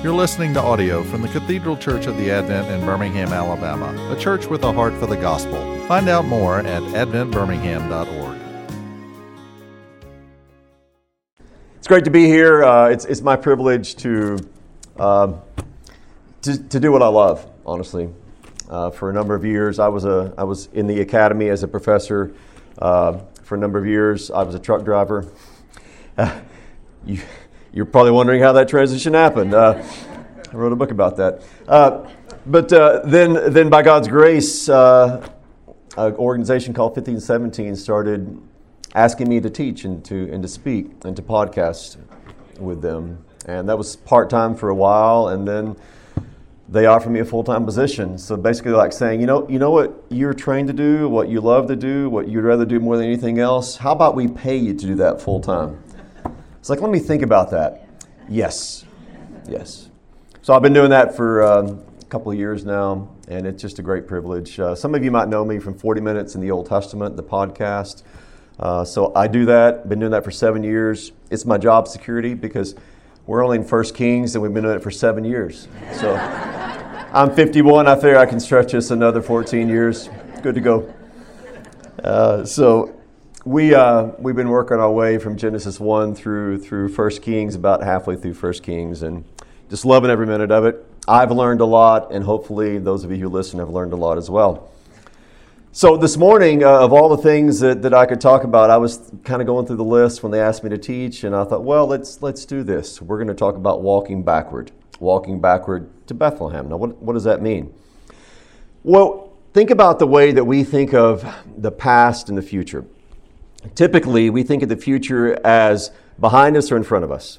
You're listening to audio from the Cathedral Church of the Advent in Birmingham, Alabama, a church with a heart for the gospel. Find out more at adventbirmingham.org. It's great to be here. Uh, it's, it's my privilege to, uh, to, to do what I love, honestly. Uh, for a number of years, I was, a, I was in the academy as a professor. Uh, for a number of years, I was a truck driver. you, you're probably wondering how that transition happened. Uh, I wrote a book about that. Uh, but uh, then, then, by God's grace, uh, an organization called 1517 started asking me to teach and to, and to speak and to podcast with them. And that was part time for a while, and then they offered me a full time position. So basically, like saying, you know, you know what you're trained to do, what you love to do, what you'd rather do more than anything else. How about we pay you to do that full time? It's like, let me think about that. Yes, yes. So I've been doing that for um, a couple of years now, and it's just a great privilege. Uh, some of you might know me from 40 Minutes in the Old Testament, the podcast. Uh, so I do that. Been doing that for seven years. It's my job security because we're only in First Kings, and we've been doing it for seven years. So I'm 51. I figure I can stretch this another 14 years. Good to go. Uh, so we uh, we've been working our way from Genesis one through through First Kings, about halfway through First Kings, and just loving every minute of it. I've learned a lot, and hopefully those of you who listen have learned a lot as well. So this morning, uh, of all the things that, that I could talk about, I was kind of going through the list when they asked me to teach, and I thought, well, let's let's do this. We're going to talk about walking backward, walking backward to Bethlehem. Now, what what does that mean? Well, think about the way that we think of the past and the future. Typically, we think of the future as behind us or in front of us.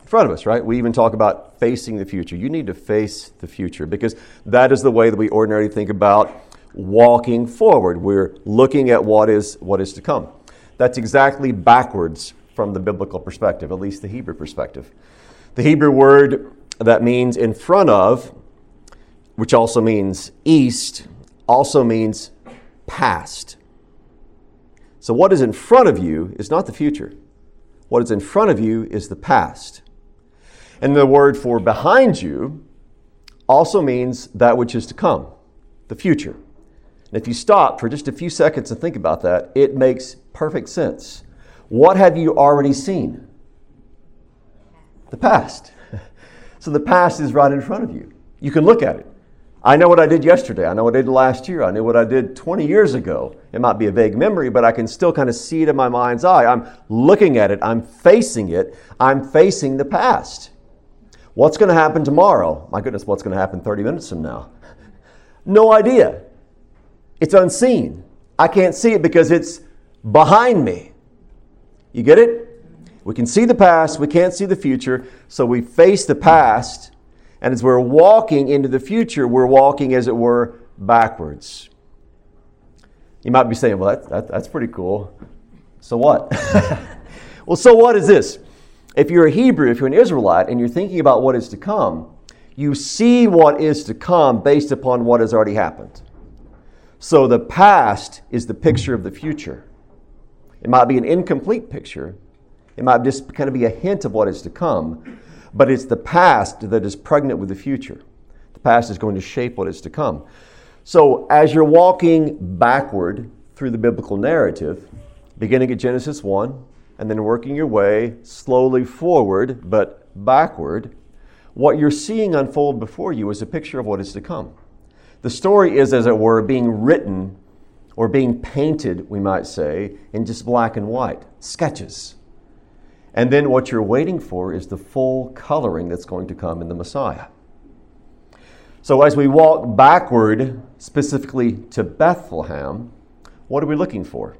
In front of us, right? We even talk about facing the future. You need to face the future because that is the way that we ordinarily think about walking forward. We're looking at what is what is to come. That's exactly backwards from the biblical perspective, at least the Hebrew perspective. The Hebrew word that means in front of, which also means east, also means past. So, what is in front of you is not the future. What is in front of you is the past. And the word for behind you also means that which is to come, the future. And if you stop for just a few seconds and think about that, it makes perfect sense. What have you already seen? The past. So the past is right in front of you. You can look at it. I know what I did yesterday. I know what I did last year. I knew what I did 20 years ago. It might be a vague memory, but I can still kind of see it in my mind's eye. I'm looking at it. I'm facing it. I'm facing the past. What's going to happen tomorrow? My goodness, what's going to happen 30 minutes from now? No idea. It's unseen. I can't see it because it's behind me. You get it? We can see the past, we can't see the future, so we face the past and as we're walking into the future, we're walking, as it were, backwards. You might be saying, well, that, that, that's pretty cool. So what? well, so what is this? If you're a Hebrew, if you're an Israelite, and you're thinking about what is to come, you see what is to come based upon what has already happened. So the past is the picture of the future. It might be an incomplete picture, it might just kind of be a hint of what is to come. But it's the past that is pregnant with the future. The past is going to shape what is to come. So as you're walking backward through the biblical narrative, beginning at Genesis 1, and then working your way slowly forward, but backward, what you're seeing unfold before you is a picture of what is to come. The story is, as it were, being written or being painted, we might say, in just black and white, sketches. And then what you're waiting for is the full coloring that's going to come in the Messiah. So as we walk backward, specifically to Bethlehem, what are we looking for?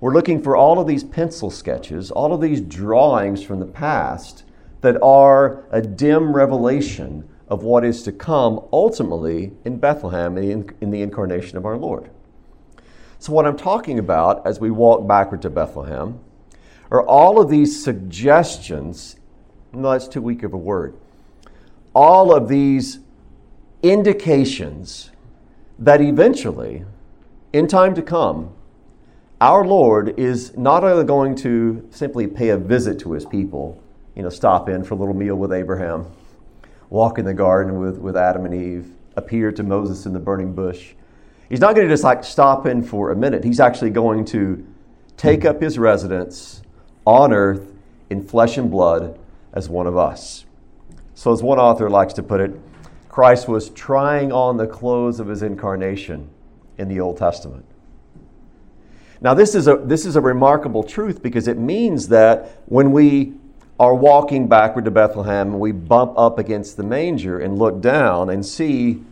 We're looking for all of these pencil sketches, all of these drawings from the past that are a dim revelation of what is to come ultimately in Bethlehem in the incarnation of our Lord. So, what I'm talking about as we walk backward to Bethlehem are all of these suggestions, no, that's too weak of a word, all of these indications that eventually, in time to come, our Lord is not only going to simply pay a visit to his people you know, stop in for a little meal with Abraham, walk in the garden with, with Adam and Eve, appear to Moses in the burning bush. He's not going to just like stop in for a minute. He's actually going to take up his residence on earth in flesh and blood as one of us. So, as one author likes to put it, Christ was trying on the clothes of his incarnation in the Old Testament. Now, this is a, this is a remarkable truth because it means that when we are walking backward to Bethlehem and we bump up against the manger and look down and see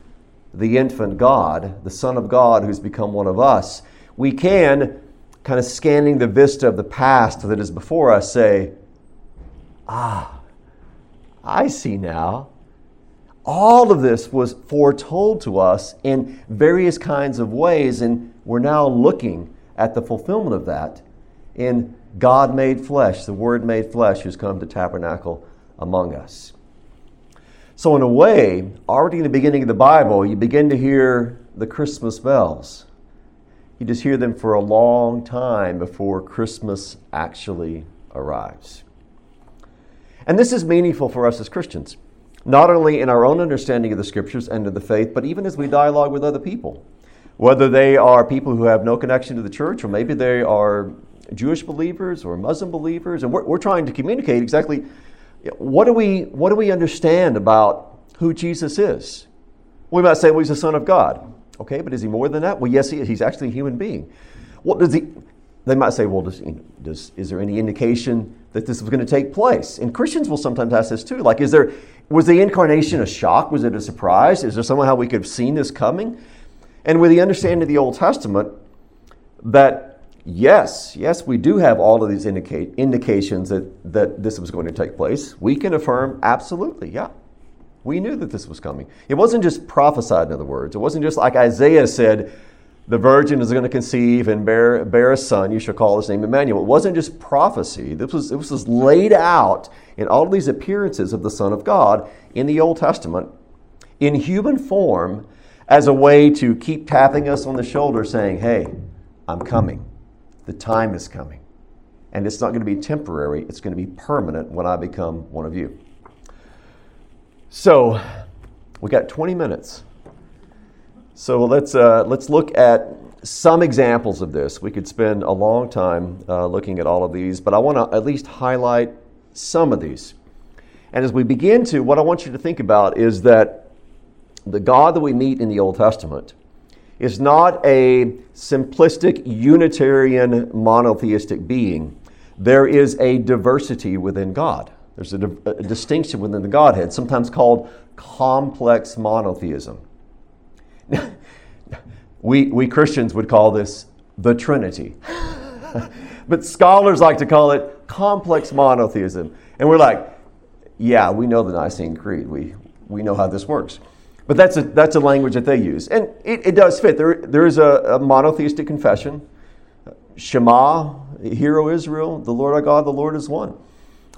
the infant God, the Son of God who's become one of us, we can, kind of scanning the vista of the past that is before us, say, Ah, I see now. All of this was foretold to us in various kinds of ways, and we're now looking at the fulfillment of that in God made flesh, the Word made flesh, who's come to tabernacle among us. So, in a way, already in the beginning of the Bible, you begin to hear the Christmas bells. You just hear them for a long time before Christmas actually arrives. And this is meaningful for us as Christians, not only in our own understanding of the Scriptures and of the faith, but even as we dialogue with other people. Whether they are people who have no connection to the church, or maybe they are Jewish believers or Muslim believers, and we're, we're trying to communicate exactly what do we what do we understand about who Jesus is? We might say, well, he's the Son of God. Okay, but is he more than that? Well, yes, he is. He's actually a human being. What does he? They might say, well, does, does, is there any indication that this was going to take place? And Christians will sometimes ask this too. Like, is there was the incarnation a shock? Was it a surprise? Is there somehow we could have seen this coming? And with the understanding of the Old Testament, that yes, yes, we do have all of these indicate, indications that, that this was going to take place. We can affirm absolutely, yeah. We knew that this was coming. It wasn't just prophesied, in other words. It wasn't just like Isaiah said, the virgin is going to conceive and bear, bear a son, you shall call his name Emmanuel. It wasn't just prophecy. This was, this was laid out in all of these appearances of the Son of God in the Old Testament in human form as a way to keep tapping us on the shoulder saying, hey, I'm coming. The time is coming. And it's not going to be temporary, it's going to be permanent when I become one of you. So, we got 20 minutes. So let's, uh, let's look at some examples of this. We could spend a long time uh, looking at all of these, but I want to at least highlight some of these. And as we begin to, what I want you to think about is that the God that we meet in the Old Testament is not a simplistic Unitarian monotheistic being. There is a diversity within God. There's a, a distinction within the Godhead, sometimes called complex monotheism. we, we Christians would call this the Trinity. but scholars like to call it complex monotheism. And we're like, yeah, we know the Nicene Creed. We, we know how this works. But that's a, that's a language that they use. And it, it does fit. There, there is a, a monotheistic confession Shema, Hear, O Israel, the Lord our God, the Lord is one.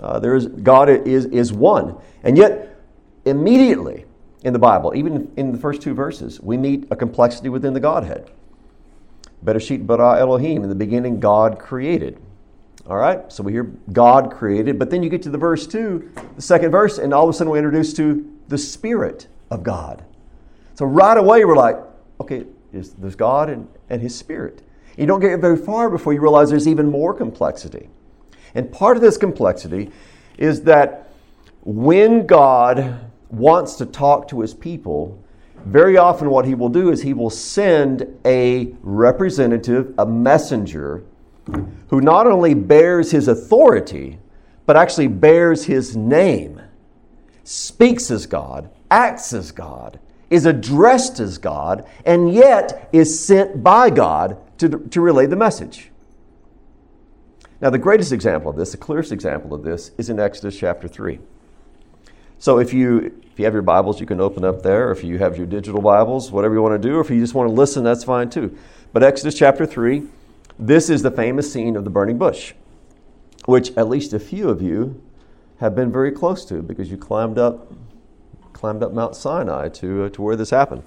Uh, there is, God is, is one. And yet, immediately in the Bible, even in the first two verses, we meet a complexity within the Godhead. Bereshit bara Elohim, in the beginning, God created. All right, so we hear God created, but then you get to the verse two, the second verse, and all of a sudden we're introduced to the Spirit of God. So right away, we're like, okay, there's God and, and His Spirit. You don't get very far before you realize there's even more complexity. And part of this complexity is that when God wants to talk to His people, very often what He will do is He will send a representative, a messenger, who not only bears His authority, but actually bears His name, speaks as God, acts as God, is addressed as God, and yet is sent by God to, to relay the message. Now, the greatest example of this, the clearest example of this, is in Exodus chapter 3. So, if you, if you have your Bibles, you can open up there. If you have your digital Bibles, whatever you want to do, or if you just want to listen, that's fine too. But Exodus chapter 3, this is the famous scene of the burning bush, which at least a few of you have been very close to because you climbed up climbed up Mount Sinai to, uh, to where this happened.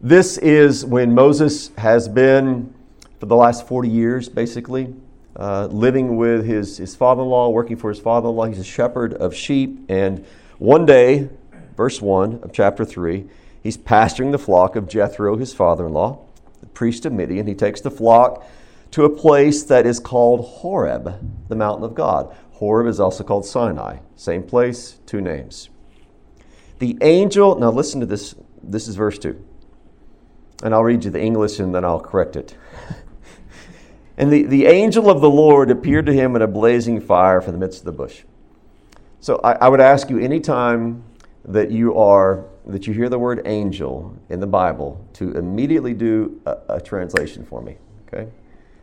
This is when Moses has been, for the last 40 years, basically, uh, living with his, his father in law, working for his father in law. He's a shepherd of sheep. And one day, verse 1 of chapter 3, he's pasturing the flock of Jethro, his father in law, the priest of Midian. He takes the flock to a place that is called Horeb, the mountain of God. Horeb is also called Sinai. Same place, two names. The angel, now listen to this. This is verse 2. And I'll read you the English and then I'll correct it. and the, the angel of the Lord appeared to him in a blazing fire from the midst of the bush. So I, I would ask you anytime that you are that you hear the word angel in the Bible to immediately do a, a translation for me. Okay?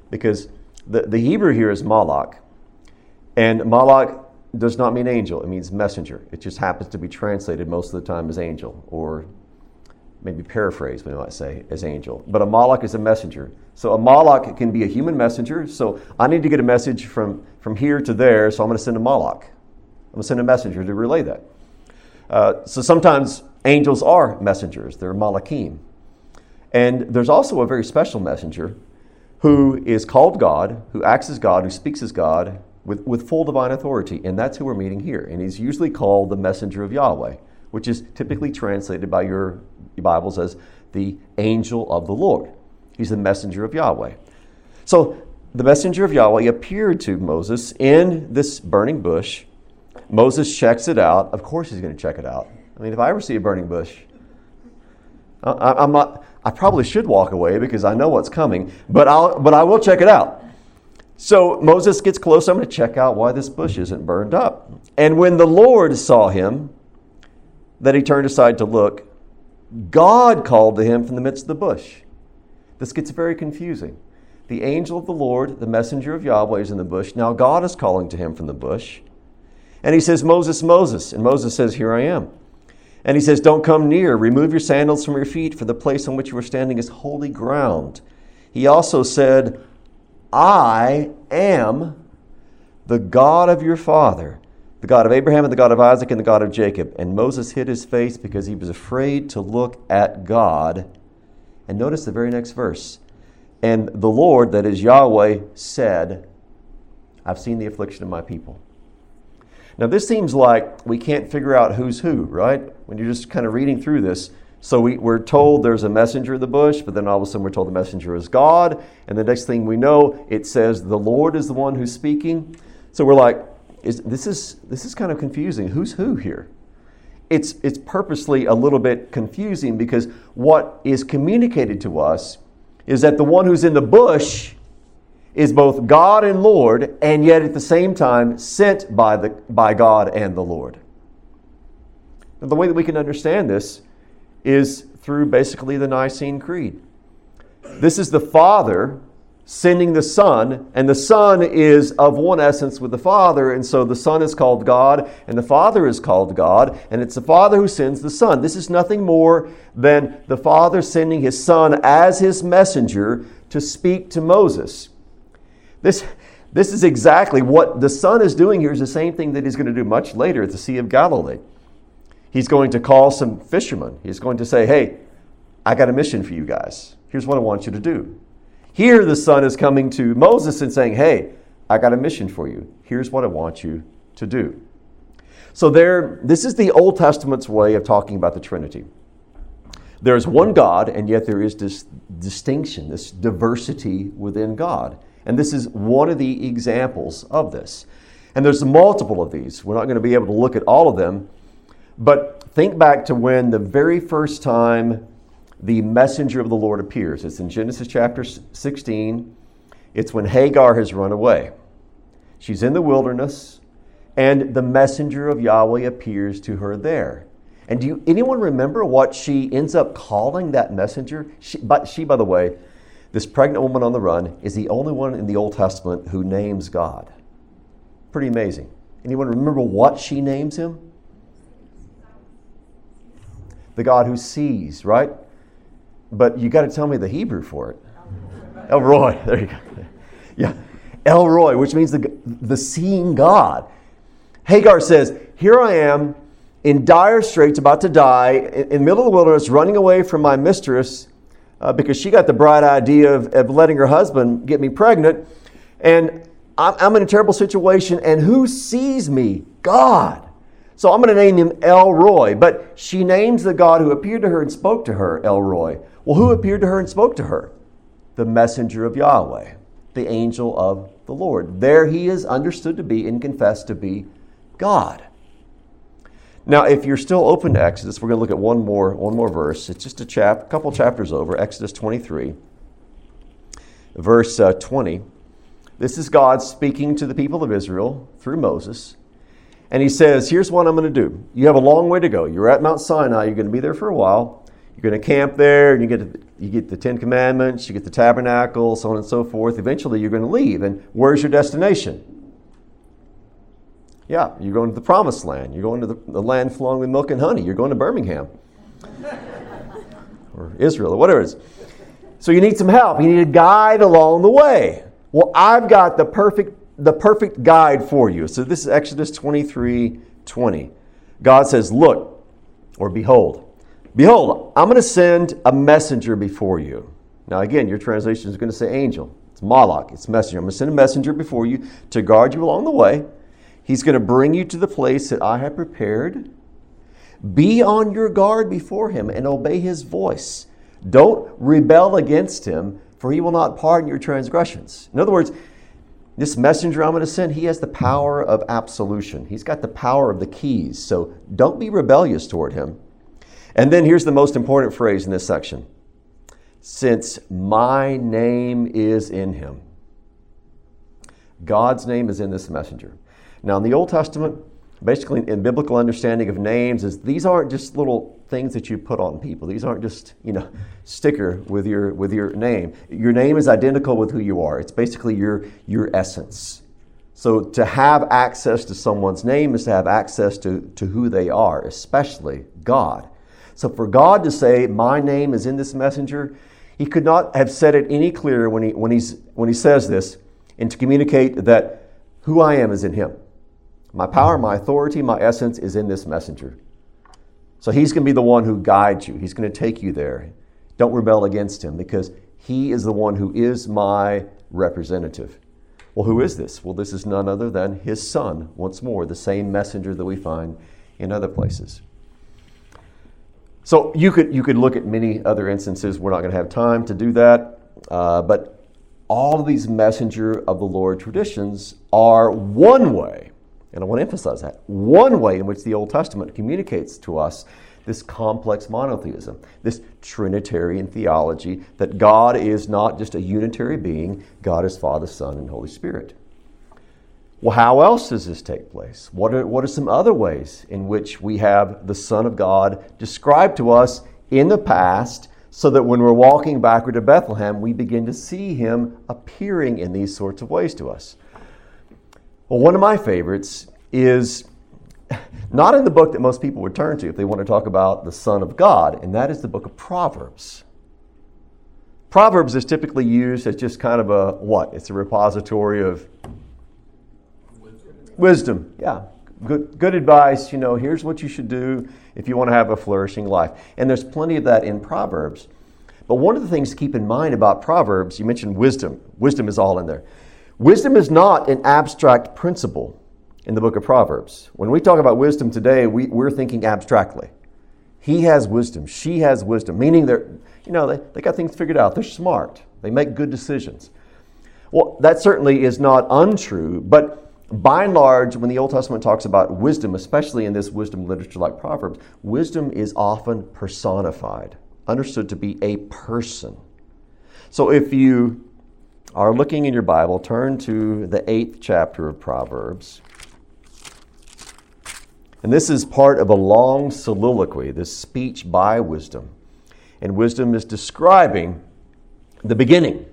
Because the, the Hebrew here is Malach, And Malach does not mean angel, it means messenger. It just happens to be translated most of the time as angel, or maybe paraphrase, we might say, as angel. But a malak is a messenger. So a malak can be a human messenger. So I need to get a message from, from here to there, so I'm going to send a malak. I'm going to send a messenger to relay that. Uh, so sometimes angels are messengers, they're Malachim. And there's also a very special messenger who is called God, who acts as God, who speaks as God, with, with full divine authority. And that's who we're meeting here. And he's usually called the messenger of Yahweh, which is typically translated by your Bibles as the angel of the Lord. He's the messenger of Yahweh. So the messenger of Yahweh appeared to Moses in this burning bush. Moses checks it out. Of course, he's going to check it out. I mean, if I ever see a burning bush, I, am not. I probably should walk away because I know what's coming, but I'll. But I will check it out. So Moses gets close. I'm going to check out why this bush isn't burned up. And when the Lord saw him, that he turned aside to look, God called to him from the midst of the bush. This gets very confusing. The angel of the Lord, the messenger of Yahweh, is in the bush. Now God is calling to him from the bush. And he says, Moses, Moses. And Moses says, Here I am. And he says, Don't come near. Remove your sandals from your feet, for the place on which you are standing is holy ground. He also said, I am the God of your father, the God of Abraham and the God of Isaac and the God of Jacob. And Moses hid his face because he was afraid to look at God. And notice the very next verse. And the Lord, that is Yahweh, said, I've seen the affliction of my people. Now, this seems like we can't figure out who's who, right? When you're just kind of reading through this. So we, we're told there's a messenger in the bush, but then all of a sudden we're told the messenger is God. And the next thing we know, it says the Lord is the one who's speaking. So we're like, is, this, is, this is kind of confusing. Who's who here? It's, it's purposely a little bit confusing because what is communicated to us is that the one who's in the bush is both God and Lord, and yet at the same time sent by, the, by God and the Lord. And the way that we can understand this is through basically the Nicene Creed. This is the Father sending the Son, and the Son is of one essence with the Father, and so the Son is called God, and the Father is called God, and it's the Father who sends the Son. This is nothing more than the Father sending his Son as his messenger to speak to Moses. This, this is exactly what the Son is doing here, is the same thing that he's going to do much later at the Sea of Galilee. He's going to call some fishermen. He's going to say, Hey, I got a mission for you guys. Here's what I want you to do. Here, the Son is coming to Moses and saying, Hey, I got a mission for you. Here's what I want you to do. So, there, this is the Old Testament's way of talking about the Trinity. There's one God, and yet there is this distinction, this diversity within God. And this is one of the examples of this. And there's multiple of these. We're not going to be able to look at all of them, but think back to when the very first time the messenger of the Lord appears. It's in Genesis chapter 16. It's when Hagar has run away. She's in the wilderness, and the messenger of Yahweh appears to her there. And do you, anyone remember what she ends up calling that messenger? She, but she, by the way, this pregnant woman on the run is the only one in the Old Testament who names God. Pretty amazing. Anyone remember what she names him? the God who sees, right? But you got to tell me the Hebrew for it. El Roi, there you go. Yeah, El Roi, which means the, the seeing God. Hagar says, Here I am in dire straits, about to die, in, the middle of the wilderness, running away from my mistress uh, because she got the bright idea of, of letting her husband get me pregnant. And I'm, I'm in a terrible situation, and who sees me? God. So I'm going to name him El Roi. But she names the God who appeared to her and spoke to her El Roi. Well, who appeared to her and spoke to her? The messenger of Yahweh, the angel of the Lord. There he is understood to be and confessed to be God. Now, if you're still open to Exodus, we're going to look at one more, one more verse. It's just a chap, couple chapters over, Exodus 23, verse uh, 20. This is God speaking to the people of Israel through Moses. And he says, Here's what I'm going to do. You have a long way to go. You're at Mount Sinai. You're going to be there for a while. You're going to camp there, and you get, you get the Ten Commandments, you get the tabernacle, so on and so forth. Eventually, you're going to leave. And where's your destination? Yeah, you're going to the promised land. You're going to the, the land flowing with milk and honey. You're going to Birmingham or Israel or whatever it is. So you need some help. You need a guide along the way. Well, I've got the perfect, the perfect guide for you. So this is Exodus 23 20. God says, Look, or behold, behold, I'm going to send a messenger before you. Now, again, your translation is going to say angel. It's Malak, it's messenger. I'm going to send a messenger before you to guard you along the way. He's going to bring you to the place that I have prepared. Be on your guard before him and obey his voice. Don't rebel against him, for he will not pardon your transgressions. In other words, this messenger I'm going to send, he has the power of absolution. He's got the power of the keys. So don't be rebellious toward him. And then here's the most important phrase in this section since my name is in him. God's name is in this messenger. Now, in the Old Testament, basically in biblical understanding of names, is these aren't just little things that you put on people. These aren't just you know sticker with your with your name. Your name is identical with who you are. It's basically your your essence. So to have access to someone's name is to have access to, to who they are, especially God. So for God to say, My name is in this messenger, he could not have said it any clearer when he when he's when he says this, and to communicate that who I am is in him. My power, my authority, my essence is in this messenger. So he's going to be the one who guides you. He's going to take you there. Don't rebel against him because he is the one who is my representative. Well, who is this? Well, this is none other than his son, once more, the same messenger that we find in other places. So you could, you could look at many other instances. We're not going to have time to do that. Uh, but all of these messenger of the Lord traditions are one way and I want to emphasize that. One way in which the Old Testament communicates to us this complex monotheism, this Trinitarian theology that God is not just a unitary being, God is Father, Son, and Holy Spirit. Well, how else does this take place? What are, what are some other ways in which we have the Son of God described to us in the past so that when we're walking backward to Bethlehem, we begin to see him appearing in these sorts of ways to us? Well, one of my favorites is not in the book that most people would turn to if they want to talk about the Son of God, and that is the book of Proverbs. Proverbs is typically used as just kind of a what? It's a repository of wisdom. Yeah. Good, good advice. You know, here's what you should do if you want to have a flourishing life. And there's plenty of that in Proverbs. But one of the things to keep in mind about Proverbs, you mentioned wisdom. Wisdom is all in there. Wisdom is not an abstract principle in the book of Proverbs. When we talk about wisdom today, we, we're thinking abstractly. He has wisdom, she has wisdom, meaning they're, you know, they, they got things figured out. They're smart, they make good decisions. Well, that certainly is not untrue, but by and large, when the Old Testament talks about wisdom, especially in this wisdom literature like Proverbs, wisdom is often personified, understood to be a person. So if you are looking in your Bible, turn to the eighth chapter of Proverbs. And this is part of a long soliloquy, this speech by wisdom. And wisdom is describing the beginning.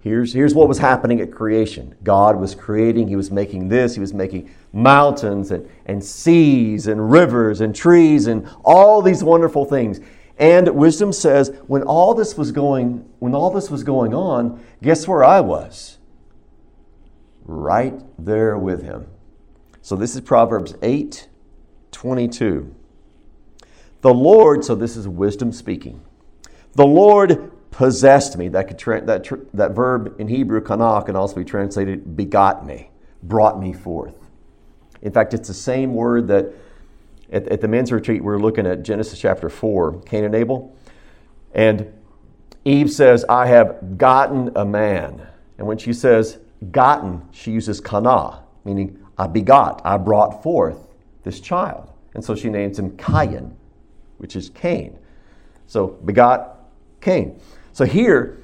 Here's, here's what was happening at creation God was creating, He was making this, He was making mountains and, and seas and rivers and trees and all these wonderful things. And wisdom says, when all this was going, when all this was going on, guess where I was? Right there with him. So this is Proverbs 8, 22. The Lord, so this is wisdom speaking. The Lord possessed me. That, could tra- that, tr- that verb in Hebrew, kana, can also be translated begot me, brought me forth. In fact, it's the same word that at, at the men's retreat, we are looking at Genesis chapter 4, Cain and Abel. And Eve says, I have gotten a man. And when she says gotten, she uses kana, meaning I begot, I brought forth this child. And so she names him Cain, which is Cain. So begot Cain. So here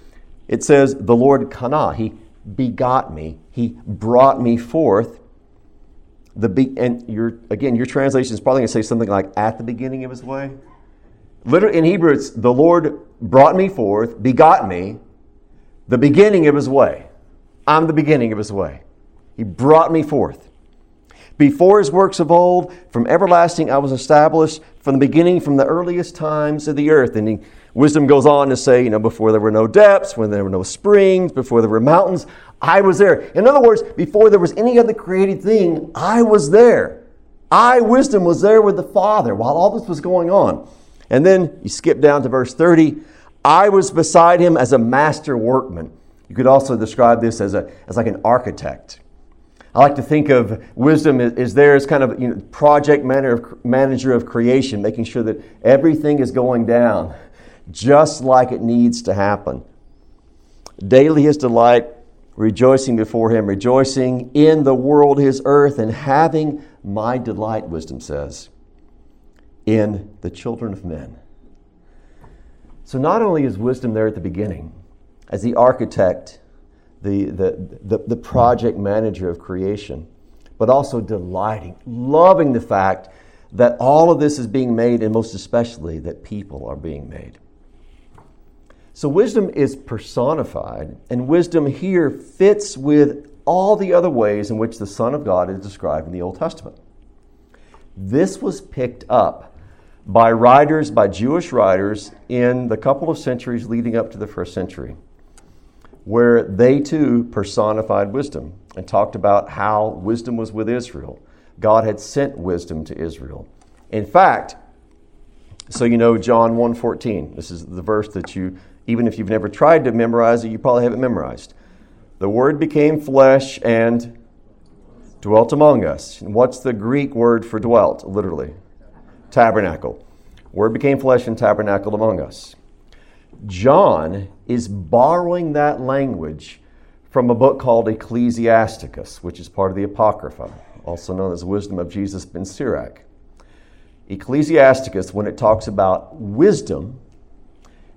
it says, the Lord kana, he begot me, he brought me forth. The be- and your again, your translation is probably going to say something like at the beginning of his way. Literally in Hebrew, it's the Lord brought me forth, begot me, the beginning of his way. I'm the beginning of his way. He brought me forth. Before his works of old, from everlasting I was established, from the beginning, from the earliest times of the earth. And he, wisdom goes on to say, you know, before there were no depths, when there were no springs, before there were mountains, I was there. In other words, before there was any other created thing, I was there. I, wisdom, was there with the Father while all this was going on. And then you skip down to verse 30. I was beside him as a master workman. You could also describe this as, a, as like an architect. I like to think of wisdom is there as kind of you know, project manager of creation, making sure that everything is going down just like it needs to happen. Daily his delight, rejoicing before him, rejoicing in the world his earth, and having my delight, wisdom says, in the children of men. So not only is wisdom there at the beginning, as the architect the, the, the, the project manager of creation, but also delighting, loving the fact that all of this is being made, and most especially that people are being made. So, wisdom is personified, and wisdom here fits with all the other ways in which the Son of God is described in the Old Testament. This was picked up by writers, by Jewish writers, in the couple of centuries leading up to the first century where they too personified wisdom and talked about how wisdom was with Israel. God had sent wisdom to Israel. In fact, so you know John 1:14. This is the verse that you even if you've never tried to memorize it, you probably haven't memorized. The word became flesh and dwelt among us. And what's the Greek word for dwelt, literally? Tabernacle. Word became flesh and tabernacled among us. John is borrowing that language from a book called Ecclesiasticus, which is part of the Apocrypha, also known as Wisdom of Jesus ben Sirach. Ecclesiasticus, when it talks about wisdom,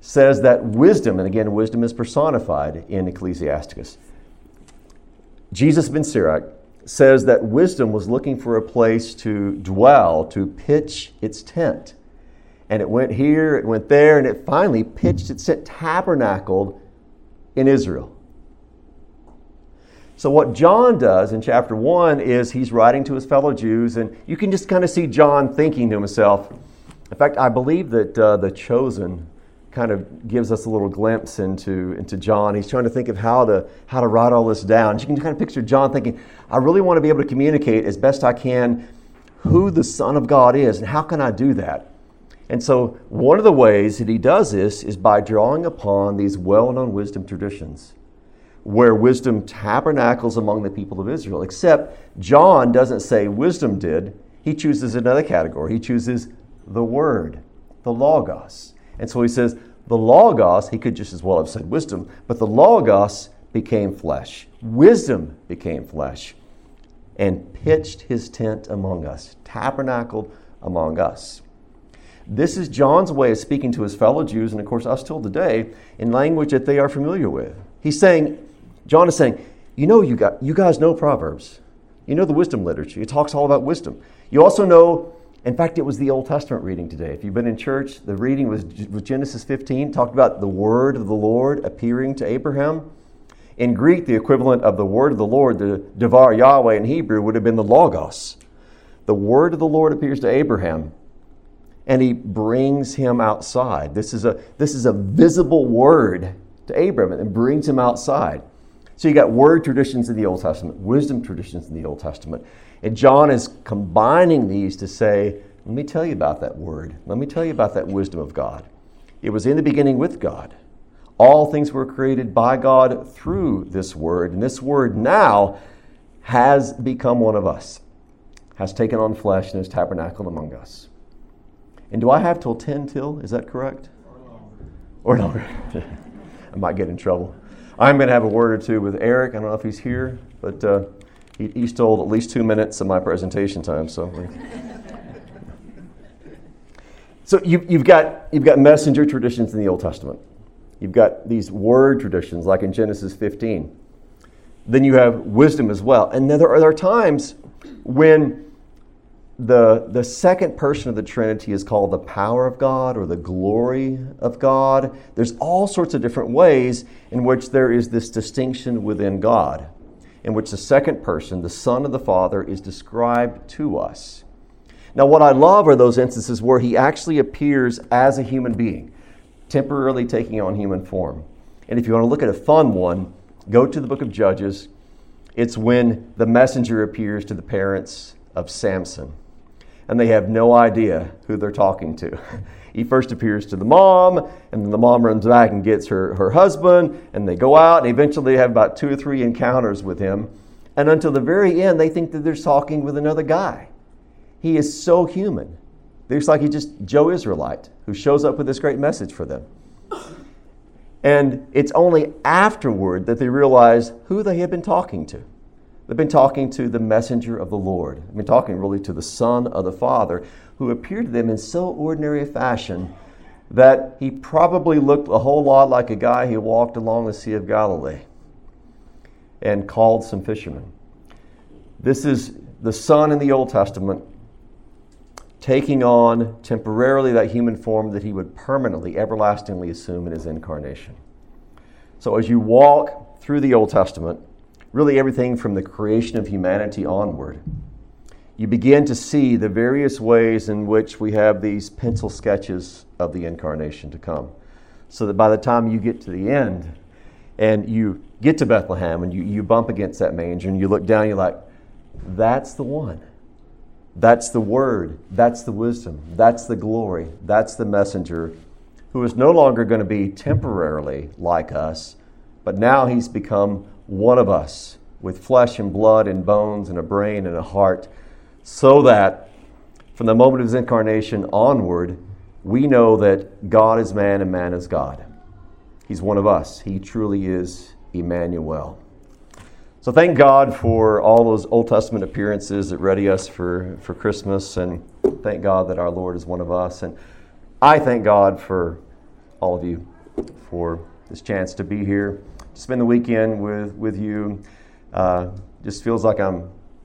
says that wisdom, and again, wisdom is personified in Ecclesiasticus. Jesus ben Sirach says that wisdom was looking for a place to dwell, to pitch its tent and it went here, it went there, and it finally pitched, it set tabernacled in Israel. So, what John does in chapter 1 is he's writing to his fellow Jews, and you can just kind of see John thinking to himself. In fact, I believe that uh, The Chosen kind of gives us a little glimpse into, into John. He's trying to think of how to, how to write all this down. You can kind of picture John thinking, I really want to be able to communicate as best I can who the Son of God is, and how can I do that? And so, one of the ways that he does this is by drawing upon these well known wisdom traditions, where wisdom tabernacles among the people of Israel. Except John doesn't say wisdom did, he chooses another category. He chooses the Word, the Logos. And so he says, the Logos, he could just as well have said wisdom, but the Logos became flesh. Wisdom became flesh and pitched his tent among us, tabernacled among us. This is John's way of speaking to his fellow Jews, and of course, us till today, in language that they are familiar with. He's saying, John is saying, you know, you, got, you guys know Proverbs. You know the wisdom literature. It talks all about wisdom. You also know, in fact, it was the Old Testament reading today. If you've been in church, the reading was, Genesis 15, talked about the word of the Lord appearing to Abraham. In Greek, the equivalent of the word of the Lord, the Devar Yahweh in Hebrew, would have been the Logos. The word of the Lord appears to Abraham and he brings him outside. This is a, this is a visible word to Abram and brings him outside. So you got word traditions in the Old Testament, wisdom traditions in the Old Testament. And John is combining these to say, let me tell you about that word. Let me tell you about that wisdom of God. It was in the beginning with God. All things were created by God through this word, and this word now has become one of us, has taken on flesh and has tabernacled among us. And do I have till 10 till? Is that correct? Or longer. I might get in trouble. I'm going to have a word or two with Eric. I don't know if he's here, but uh, he, stole at least two minutes of my presentation time. So, so you, you've, got, you've got messenger traditions in the Old Testament. You've got these word traditions, like in Genesis 15. Then you have wisdom as well. And then there are, there are times when the, the second person of the Trinity is called the power of God or the glory of God. There's all sorts of different ways in which there is this distinction within God, in which the second person, the Son of the Father, is described to us. Now, what I love are those instances where he actually appears as a human being, temporarily taking on human form. And if you want to look at a fun one, go to the book of Judges. It's when the messenger appears to the parents of Samson and they have no idea who they're talking to. he first appears to the mom, and then the mom runs back and gets her, her husband, and they go out, and eventually they have about two or three encounters with him. And until the very end, they think that they're talking with another guy. He is so human. It's like he's just Joe Israelite who shows up with this great message for them. And it's only afterward that they realize who they have been talking to. They've been talking to the messenger of the Lord. They've been talking really to the Son of the Father, who appeared to them in so ordinary a fashion that he probably looked a whole lot like a guy who walked along the Sea of Galilee and called some fishermen. This is the Son in the Old Testament taking on temporarily that human form that he would permanently, everlastingly assume in his incarnation. So as you walk through the Old Testament, really everything from the creation of humanity onward, you begin to see the various ways in which we have these pencil sketches of the incarnation to come. So that by the time you get to the end and you get to Bethlehem and you, you bump against that manger and you look down, you're like, that's the one. That's the word. That's the wisdom. That's the glory. That's the messenger who is no longer going to be temporarily like us, but now he's become one of us with flesh and blood and bones and a brain and a heart, so that from the moment of his incarnation onward, we know that God is man and man is God. He's one of us. He truly is Emmanuel. So thank God for all those Old Testament appearances that ready us for, for Christmas, and thank God that our Lord is one of us. And I thank God for all of you for this chance to be here spend the weekend with, with you. Uh, just feels like I'm